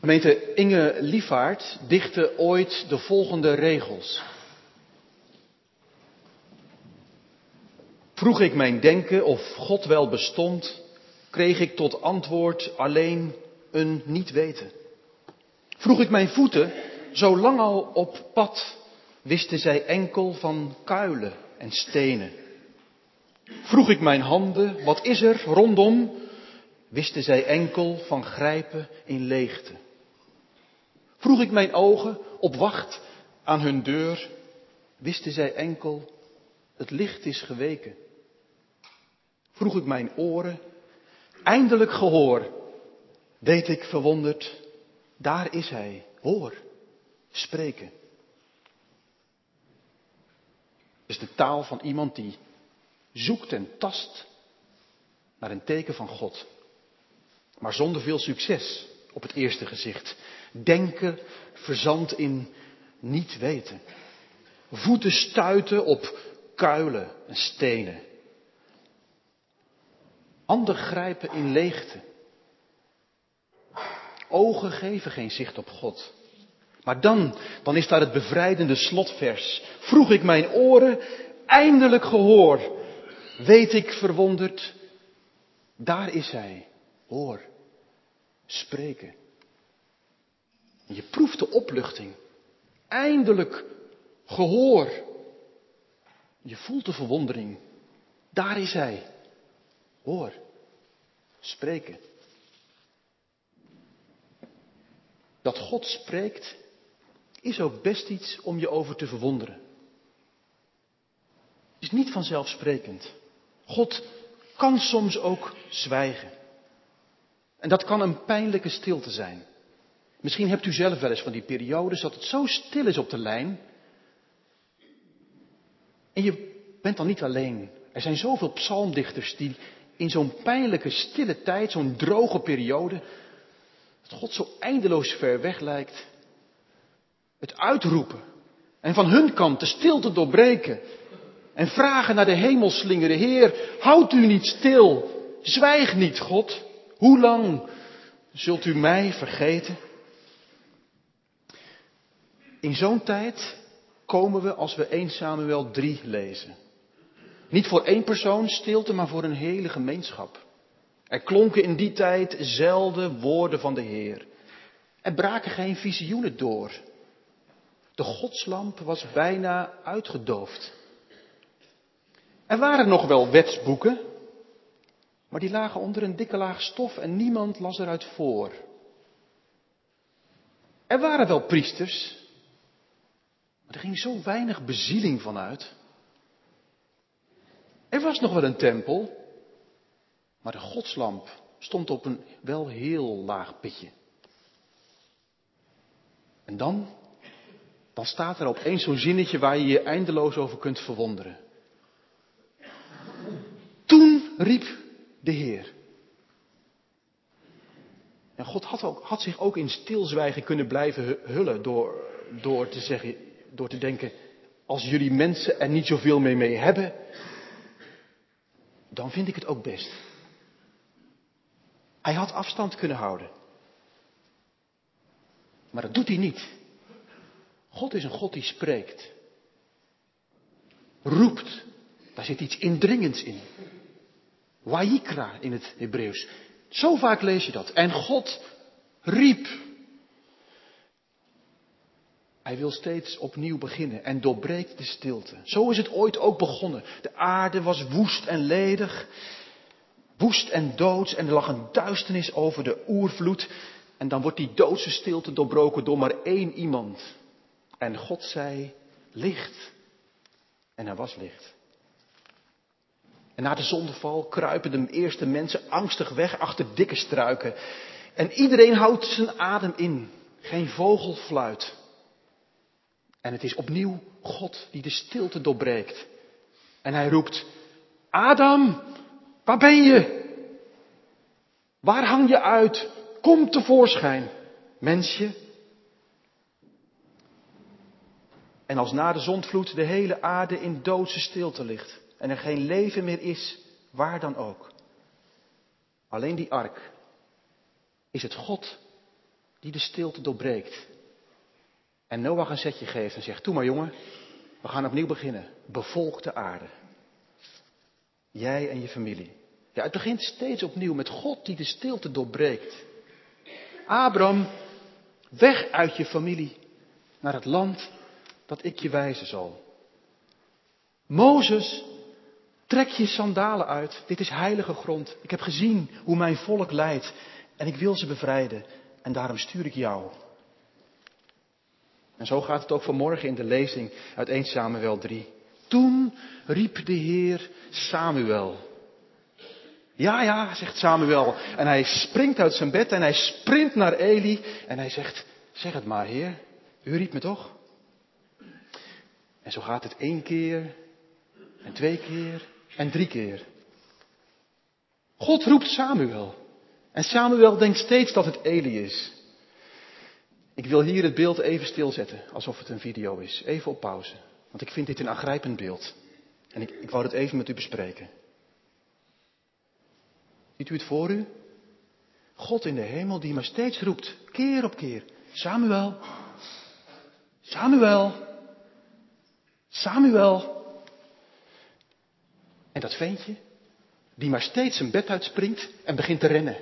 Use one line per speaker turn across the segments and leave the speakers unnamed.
Gemeente Inge Lievaart dichtte ooit de volgende regels. Vroeg ik mijn denken of God wel bestond, kreeg ik tot antwoord alleen een niet weten. Vroeg ik mijn voeten, zo lang al op pad, wisten zij enkel van kuilen en stenen. Vroeg ik mijn handen, wat is er rondom, wisten zij enkel van grijpen in leegte. Vroeg ik mijn ogen op wacht aan hun deur, wisten zij enkel, het licht is geweken. Vroeg ik mijn oren, eindelijk gehoor, deed ik verwonderd, daar is hij, hoor, spreken. is de taal van iemand die zoekt en tast naar een teken van God. Maar zonder veel succes op het eerste gezicht. Denken verzand in niet weten. Voeten stuiten op kuilen en stenen. Handen grijpen in leegte. Ogen geven geen zicht op God. Maar dan, dan is daar het bevrijdende slotvers. Vroeg ik mijn oren, eindelijk gehoor. Weet ik verwonderd, daar is hij. Hoor, spreken. En je proeft de opluchting. Eindelijk gehoor. Je voelt de verwondering. Daar is hij. Hoor, spreken. Dat God spreekt, is ook best iets om je over te verwonderen. Het is niet vanzelfsprekend. God kan soms ook zwijgen. En dat kan een pijnlijke stilte zijn. Misschien hebt u zelf wel eens van die periodes dat het zo stil is op de lijn. En je bent dan niet alleen. Er zijn zoveel psalmdichters die in zo'n pijnlijke stille tijd, zo'n droge periode, dat God zo eindeloos ver weg lijkt, het uitroepen en van hun kant de stilte doorbreken en vragen naar de hemelslingere Heer, houd u niet stil, zwijg niet God, hoe lang zult u mij vergeten? In zo'n tijd komen we als we 1 Samuel 3 lezen. Niet voor één persoon stilte, maar voor een hele gemeenschap. Er klonken in die tijd zelden woorden van de Heer. Er braken geen visioenen door. De godslamp was bijna uitgedoofd. Er waren nog wel wetsboeken, maar die lagen onder een dikke laag stof en niemand las eruit voor. Er waren wel priesters, er ging zo weinig bezieling vanuit. Er was nog wel een tempel, maar de godslamp stond op een wel heel laag pitje. En dan, dan staat er opeens zo'n zinnetje waar je je eindeloos over kunt verwonderen. Toen riep de Heer. En God had, ook, had zich ook in stilzwijgen kunnen blijven hullen door, door te zeggen, door te denken, als jullie mensen er niet zoveel mee mee hebben, dan vind ik het ook best. Hij had afstand kunnen houden. Maar dat doet hij niet. God is een God die spreekt. Roept. Daar zit iets indringends in. Waikra in het Hebreeuws. Zo vaak lees je dat. En God riep. Hij wil steeds opnieuw beginnen en doorbreekt de stilte. Zo is het ooit ook begonnen. De aarde was woest en ledig, woest en doods en er lag een duisternis over de oervloed. En dan wordt die doodse stilte doorbroken door maar één iemand. En God zei, licht. En er was licht. En na de zondeval kruipen de eerste mensen angstig weg achter dikke struiken. En iedereen houdt zijn adem in. Geen vogel fluit. En het is opnieuw God die de stilte doorbreekt. En hij roept, Adam, waar ben je? Waar hang je uit? Kom tevoorschijn, mensje. En als na de zondvloed de hele aarde in doodse stilte ligt en er geen leven meer is, waar dan ook. Alleen die ark is het God die de stilte doorbreekt. En Noach een zetje geeft en zegt, toe maar jongen, we gaan opnieuw beginnen. Bevolk de aarde. Jij en je familie. Ja, het begint steeds opnieuw met God die de stilte doorbreekt. Abraham, weg uit je familie naar het land dat ik je wijzen zal. Mozes, trek je sandalen uit. Dit is heilige grond. Ik heb gezien hoe mijn volk lijdt en ik wil ze bevrijden. En daarom stuur ik jou. En zo gaat het ook vanmorgen in de lezing uit 1 Samuel 3. Toen riep de Heer Samuel. Ja, ja, zegt Samuel. En hij springt uit zijn bed en hij sprint naar Eli. En hij zegt, zeg het maar, Heer. U riep me toch? En zo gaat het één keer, en twee keer, en drie keer. God roept Samuel. En Samuel denkt steeds dat het Eli is. Ik wil hier het beeld even stilzetten, alsof het een video is. Even op pauze. Want ik vind dit een aangrijpend beeld. En ik, ik wou het even met u bespreken. Ziet u het voor u? God in de hemel die maar steeds roept, keer op keer. Samuel, Samuel, Samuel. En dat ventje, die maar steeds zijn bed uitspringt en begint te rennen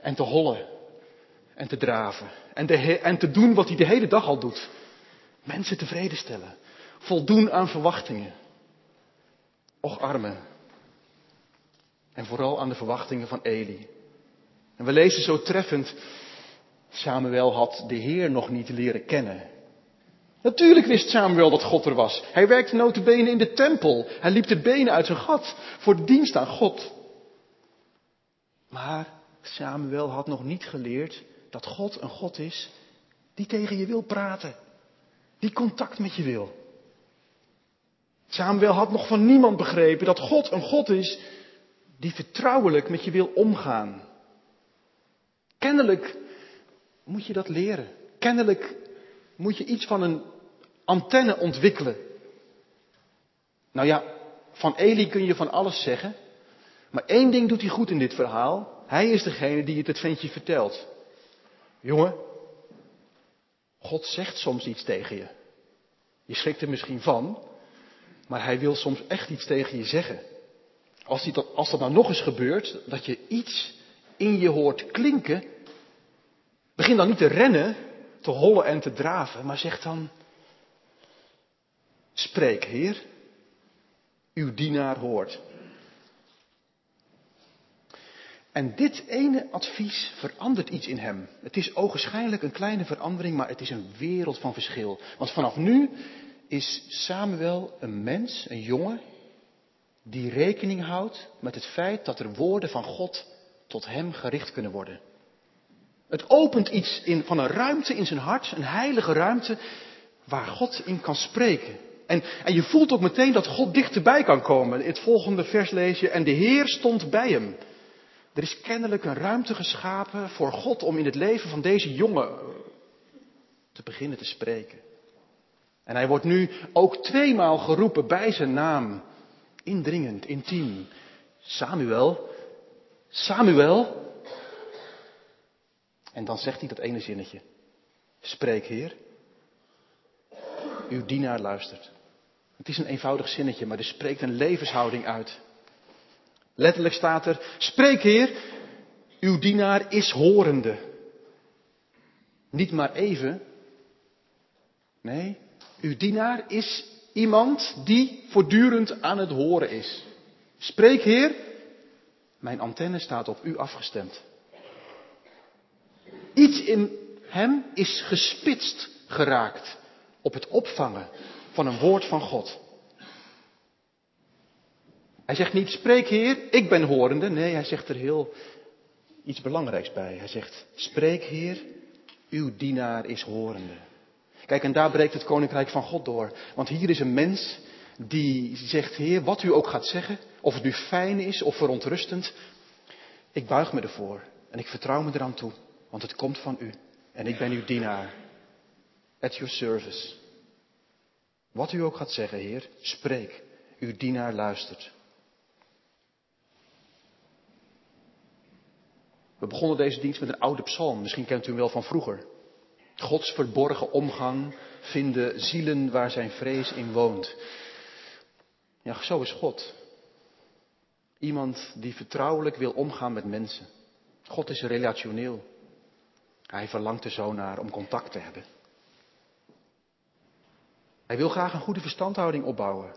en te hollen en te draven en, de, en te doen wat hij de hele dag al doet. Mensen tevreden stellen, voldoen aan verwachtingen. Och armen. En vooral aan de verwachtingen van Eli. En we lezen zo treffend, Samuel had de Heer nog niet leren kennen. Natuurlijk wist Samuel dat God er was. Hij werkte notabene in de tempel. Hij liep de benen uit zijn gat voor de dienst aan God. Maar Samuel had nog niet geleerd dat God een God is die tegen je wil praten. Die contact met je wil. Samuel had nog van niemand begrepen dat God een God is die vertrouwelijk met je wil omgaan. Kennelijk moet je dat leren. Kennelijk moet je iets van een antenne ontwikkelen. Nou ja, van Eli kun je van alles zeggen. Maar één ding doet hij goed in dit verhaal. Hij is degene die het het ventje vertelt. Jongen, God zegt soms iets tegen je. Je schrikt er misschien van, maar hij wil soms echt iets tegen je zeggen. Als, als dat nou nog eens gebeurt, dat je iets in je hoort klinken, begin dan niet te rennen, te hollen en te draven, maar zeg dan, spreek Heer, uw dienaar hoort. En dit ene advies verandert iets in hem. Het is ogenschijnlijk een kleine verandering, maar het is een wereld van verschil. Want vanaf nu is Samuel een mens, een jongen, die rekening houdt met het feit dat er woorden van God tot hem gericht kunnen worden. Het opent iets in, van een ruimte in zijn hart, een heilige ruimte, waar God in kan spreken. En, en je voelt ook meteen dat God dichterbij kan komen. In het volgende vers lees je, en de Heer stond bij hem. Er is kennelijk een ruimte geschapen voor God om in het leven van deze jongen te beginnen te spreken. En hij wordt nu ook tweemaal geroepen bij zijn naam. Indringend, intiem. Samuel, Samuel. En dan zegt hij dat ene zinnetje. Spreek, Heer. Uw dienaar luistert. Het is een eenvoudig zinnetje, maar er spreekt een levenshouding uit. Letterlijk staat er, spreek Heer, uw dienaar is horende. Niet maar even. Nee, uw dienaar is iemand die voortdurend aan het horen is. Spreek Heer, mijn antenne staat op u afgestemd. Iets in hem is gespitst geraakt op het opvangen van een woord van God. Hij zegt niet, spreek Heer, ik ben horende. Nee, hij zegt er heel iets belangrijks bij. Hij zegt, spreek Heer, uw dienaar is horende. Kijk, en daar breekt het koninkrijk van God door. Want hier is een mens die zegt, Heer, wat u ook gaat zeggen, of het nu fijn is of verontrustend, ik buig me ervoor en ik vertrouw me eraan toe, want het komt van u en ik ben uw dienaar. At your service. Wat u ook gaat zeggen, Heer, spreek. Uw dienaar luistert. We begonnen deze dienst met een oude psalm, misschien kent u hem wel van vroeger. Gods verborgen omgang vinden zielen waar zijn vrees in woont. Ja, zo is God. Iemand die vertrouwelijk wil omgaan met mensen. God is relationeel. Hij verlangt er zo naar om contact te hebben. Hij wil graag een goede verstandhouding opbouwen.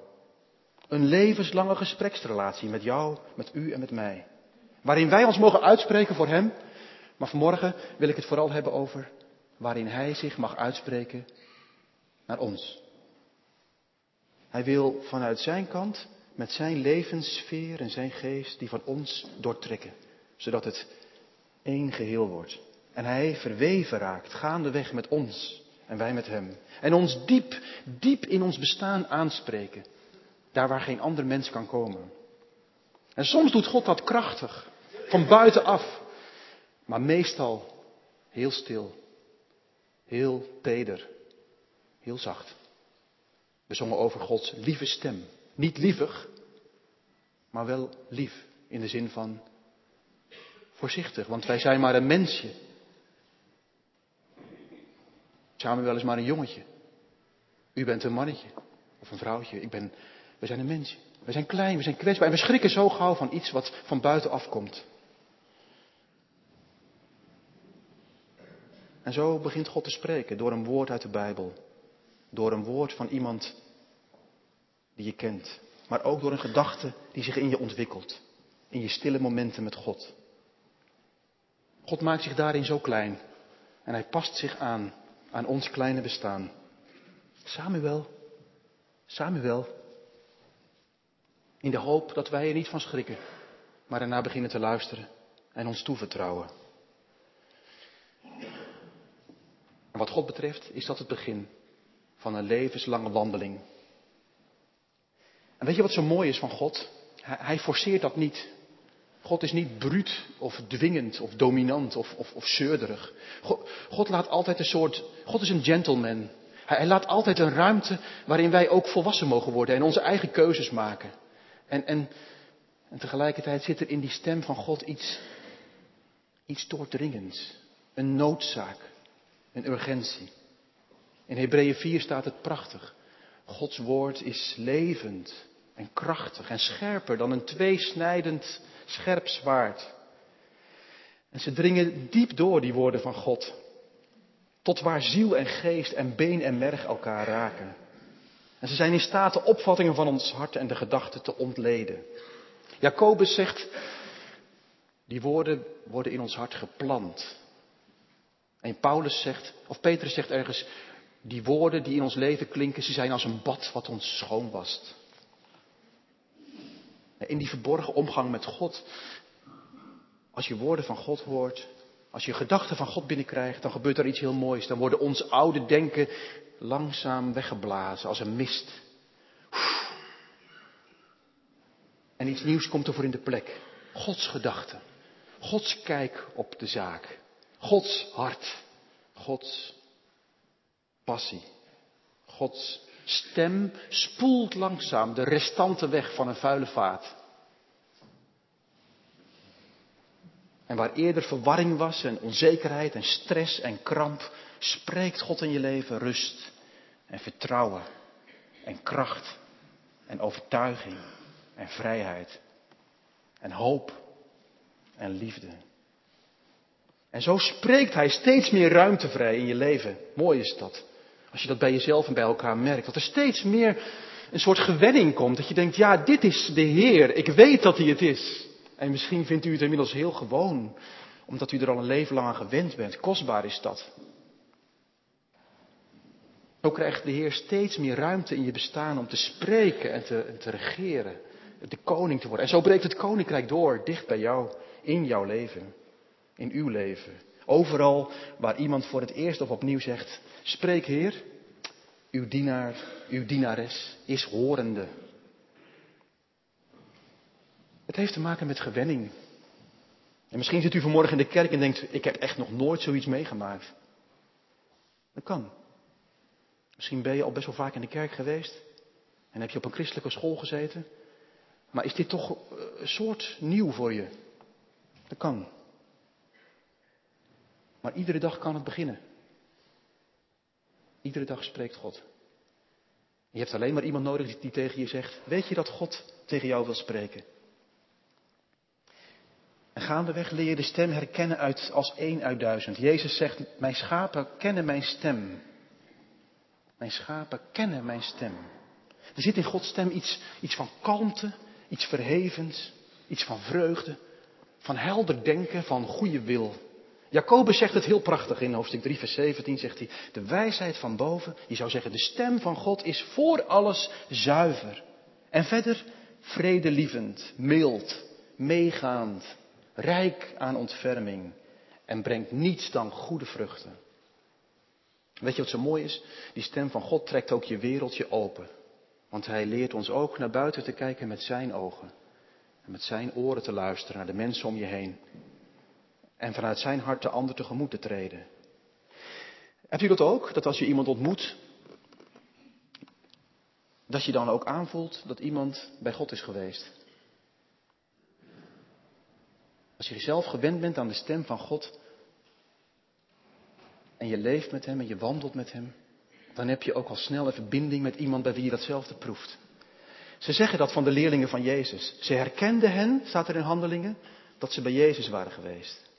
Een levenslange gespreksrelatie met jou, met u en met mij. Waarin wij ons mogen uitspreken voor Hem. Maar vanmorgen wil ik het vooral hebben over waarin Hij zich mag uitspreken naar ons. Hij wil vanuit Zijn kant met Zijn levenssfeer en Zijn geest die van ons doortrekken. Zodat het één geheel wordt. En Hij verweven raakt, gaandeweg met ons en wij met Hem. En ons diep, diep in ons bestaan aanspreken. Daar waar geen ander mens kan komen. En soms doet God dat krachtig, van buitenaf. Maar meestal heel stil, heel teder, heel zacht. We zongen over Gods lieve stem. Niet lievig, maar wel lief. In de zin van voorzichtig, want wij zijn maar een mensje. Samen wel eens maar een jongetje. U bent een mannetje of een vrouwtje. Ik ben, we zijn een mensje. We zijn klein, we zijn kwetsbaar en we schrikken zo gauw van iets wat van buiten afkomt. En zo begint God te spreken door een woord uit de Bijbel. Door een woord van iemand die je kent. Maar ook door een gedachte die zich in je ontwikkelt. In je stille momenten met God. God maakt zich daarin zo klein. En hij past zich aan, aan ons kleine bestaan. Samuel, Samuel. In de hoop dat wij er niet van schrikken, maar erna beginnen te luisteren en ons toevertrouwen. En wat God betreft is dat het begin van een levenslange wandeling. En weet je wat zo mooi is van God? Hij, forceert dat niet. God is niet bruut of dwingend of dominant of, of, of zeurderig. God, God, laat altijd een soort. God is een gentleman. Hij, laat altijd een ruimte waarin wij ook volwassen mogen worden en onze eigen keuzes maken. En, en, tegelijkertijd zit er in die stem van God iets, iets doordringends. Een noodzaak. Een urgentie. In Hebreeën 4 staat het prachtig. Gods woord is levend en krachtig en scherper dan een tweesnijdend scherp zwaard. En ze dringen diep door, die woorden van God. Tot waar ziel en geest en been en merg elkaar raken. En ze zijn in staat de opvattingen van ons hart en de gedachten te ontleden. Jacobus zegt, die woorden worden in ons hart geplant. En Paulus zegt, of Petrus zegt ergens, die woorden die in ons leven klinken, ze zijn als een bad wat ons schoon wast. In die verborgen omgang met God, als je woorden van God hoort, als je gedachten van God binnenkrijgt, dan gebeurt er iets heel moois. Dan worden ons oude denken langzaam weggeblazen als een mist. En iets nieuws komt ervoor in de plek. Gods gedachten. Gods kijk op de zaak. Gods hart. Gods passie. Gods stem spoelt langzaam de restanten weg van een vuile vaat. En waar eerder verwarring was en onzekerheid en stress en kramp, spreekt God in je leven rust en vertrouwen en kracht en overtuiging en vrijheid en hoop en liefde. En zo spreekt Hij steeds meer ruimte vrij in je leven. Mooi is dat. Als je dat bij jezelf en bij elkaar merkt. Dat er steeds meer een soort gewenning komt. Dat je denkt, ja, dit is de Heer. Ik weet dat Hij het is. En misschien vindt u het inmiddels heel gewoon. Omdat u er al een leven lang aan gewend bent. Kostbaar is dat. Zo krijgt de Heer steeds meer ruimte in je bestaan om te spreken en te, te regeren. De koning te worden. En zo breekt het koninkrijk door, dicht bij jou, in jouw leven. In uw leven. Overal waar iemand voor het eerst of opnieuw zegt, spreek Heer, uw dienaar, uw dienares is horende. Het heeft te maken met gewenning. En misschien zit u vanmorgen in de kerk en denkt, ik heb echt nog nooit zoiets meegemaakt. Dat kan. Misschien ben je al best wel vaak in de kerk geweest en heb je op een christelijke school gezeten. Maar is dit toch een soort nieuw voor je? Dat kan. Maar iedere dag kan het beginnen. Iedere dag spreekt God. Je hebt alleen maar iemand nodig die tegen je zegt: Weet je dat God tegen jou wil spreken? En gaandeweg leer je de stem herkennen uit, als één uit duizend. Jezus zegt: Mijn schapen kennen mijn stem. Mijn schapen kennen mijn stem. Er zit in Gods stem iets, iets van kalmte, iets verhevens, iets van vreugde, van helder denken, van goede wil. Jacobus zegt het heel prachtig in hoofdstuk 3, vers 17, zegt hij, de wijsheid van boven, je zou zeggen, de stem van God is voor alles zuiver. En verder vredelievend, mild, meegaand, rijk aan ontferming en brengt niets dan goede vruchten. Weet je wat zo mooi is? Die stem van God trekt ook je wereldje open. Want hij leert ons ook naar buiten te kijken met zijn ogen. En met zijn oren te luisteren naar de mensen om je heen. En vanuit zijn hart de ander tegemoet te treden. Hebt u dat ook? Dat als je iemand ontmoet, dat je dan ook aanvoelt dat iemand bij God is geweest. Als je zelf gewend bent aan de stem van God en je leeft met Hem en je wandelt met Hem, dan heb je ook al snel een verbinding met iemand bij wie je datzelfde proeft. Ze zeggen dat van de leerlingen van Jezus. Ze herkenden hen, staat er in handelingen, dat ze bij Jezus waren geweest.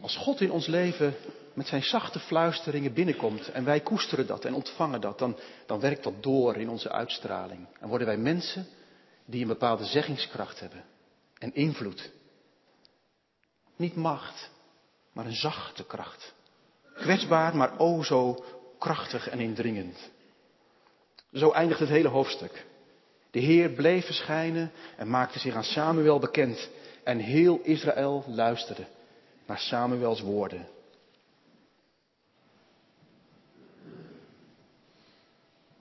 Als God in ons leven met zijn zachte fluisteringen binnenkomt en wij koesteren dat en ontvangen dat, dan, dan werkt dat door in onze uitstraling. En worden wij mensen die een bepaalde zeggingskracht hebben en invloed. Niet macht, maar een zachte kracht. Kwetsbaar, maar o zo krachtig en indringend. Zo eindigt het hele hoofdstuk. De Heer bleef verschijnen en maakte zich aan Samuel bekend. En heel Israël luisterde naar Samuels woorden.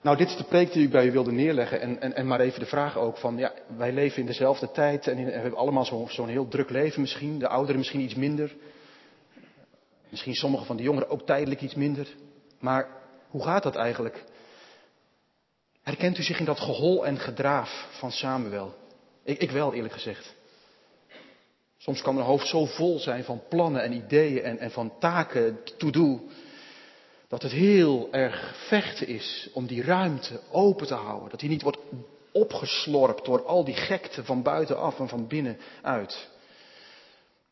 Nou, dit is de preek die ik bij u wilde neerleggen. En, en, en maar even de vraag ook van, ja, wij leven in dezelfde tijd en, en we hebben allemaal zo'n zo heel druk leven misschien. De ouderen misschien iets minder. Misschien sommige van de jongeren ook tijdelijk iets minder. Maar hoe gaat dat eigenlijk? Herkent u zich in dat gehol en gedraaf van Samuel? Ik, ik wel, eerlijk gezegd. Soms kan mijn hoofd zo vol zijn van plannen en ideeën en, en van taken, to-do, dat het heel erg vechten is om die ruimte open te houden. Dat die niet wordt opgeslorpt door al die gekte van buitenaf en van binnenuit.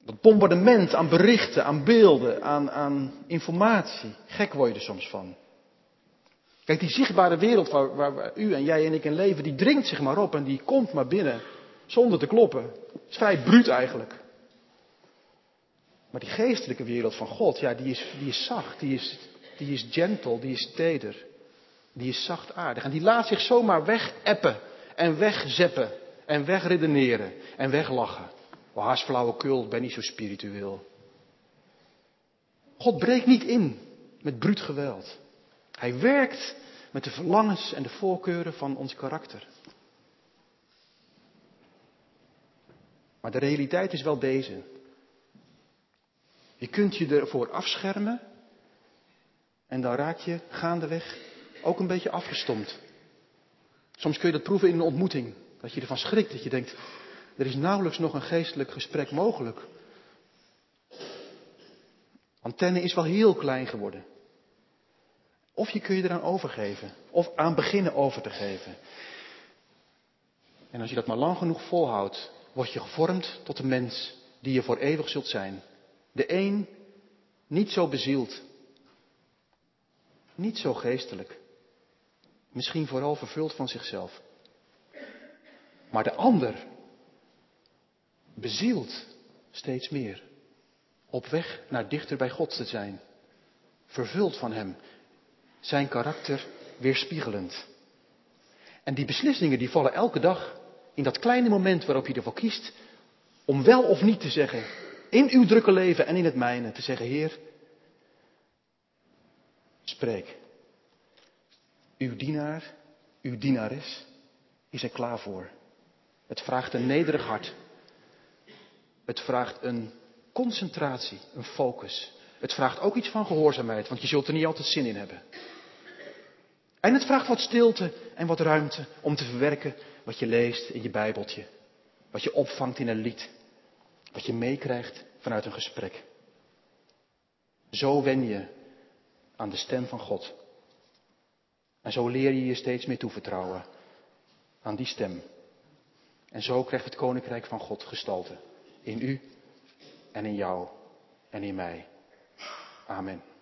Dat bombardement aan berichten, aan beelden, aan, aan informatie. Gek word je er soms van. Kijk, die zichtbare wereld waar, waar, u en jij en ik in leven, die dringt zich maar op en die komt maar binnen. Zonder te kloppen. Het is vrij bruut eigenlijk. Maar die geestelijke wereld van God, ja, die is, die is zacht, die is, die is gentle, die is teder. Die is zachtaardig. En die laat zich zomaar wegappen en wegzeppen en wegredeneren en weglachen. Oh, haast flauwekul, ben niet zo spiritueel. God breekt niet in met bruut geweld. Hij werkt met de verlangens en de voorkeuren van ons karakter. Maar de realiteit is wel deze. Je kunt je ervoor afschermen en dan raak je gaandeweg ook een beetje afgestomd. Soms kun je dat proeven in een ontmoeting. Dat je ervan schrikt, dat je denkt, er is nauwelijks nog een geestelijk gesprek mogelijk. Antenne is wel heel klein geworden. Of je kun je eraan overgeven. Of aan beginnen over te geven. En als je dat maar lang genoeg volhoudt, word je gevormd tot de mens die je voor eeuwig zult zijn. De een niet zo bezield. Niet zo geestelijk. Misschien vooral vervuld van zichzelf. Maar de ander bezield steeds meer. Op weg naar dichter bij God te zijn. Vervuld van Hem. Zijn karakter weerspiegelend. En die beslissingen die vallen elke dag in dat kleine moment waarop je ervoor kiest om wel of niet te zeggen, in uw drukke leven en in het mijne, te zeggen, Heer, spreek. Uw dienaar, uw dienares is er klaar voor. Het vraagt een nederig hart. Het vraagt een concentratie, een focus. Het vraagt ook iets van gehoorzaamheid, want je zult er niet altijd zin in hebben. En het vraagt wat stilte en wat ruimte om te verwerken wat je leest in je Bijbeltje. Wat je opvangt in een lied. Wat je meekrijgt vanuit een gesprek. Zo wen je aan de stem van God. En zo leer je je steeds meer toevertrouwen aan die stem. En zo krijgt het koninkrijk van God gestalte in u en in jou en in mij. Amen.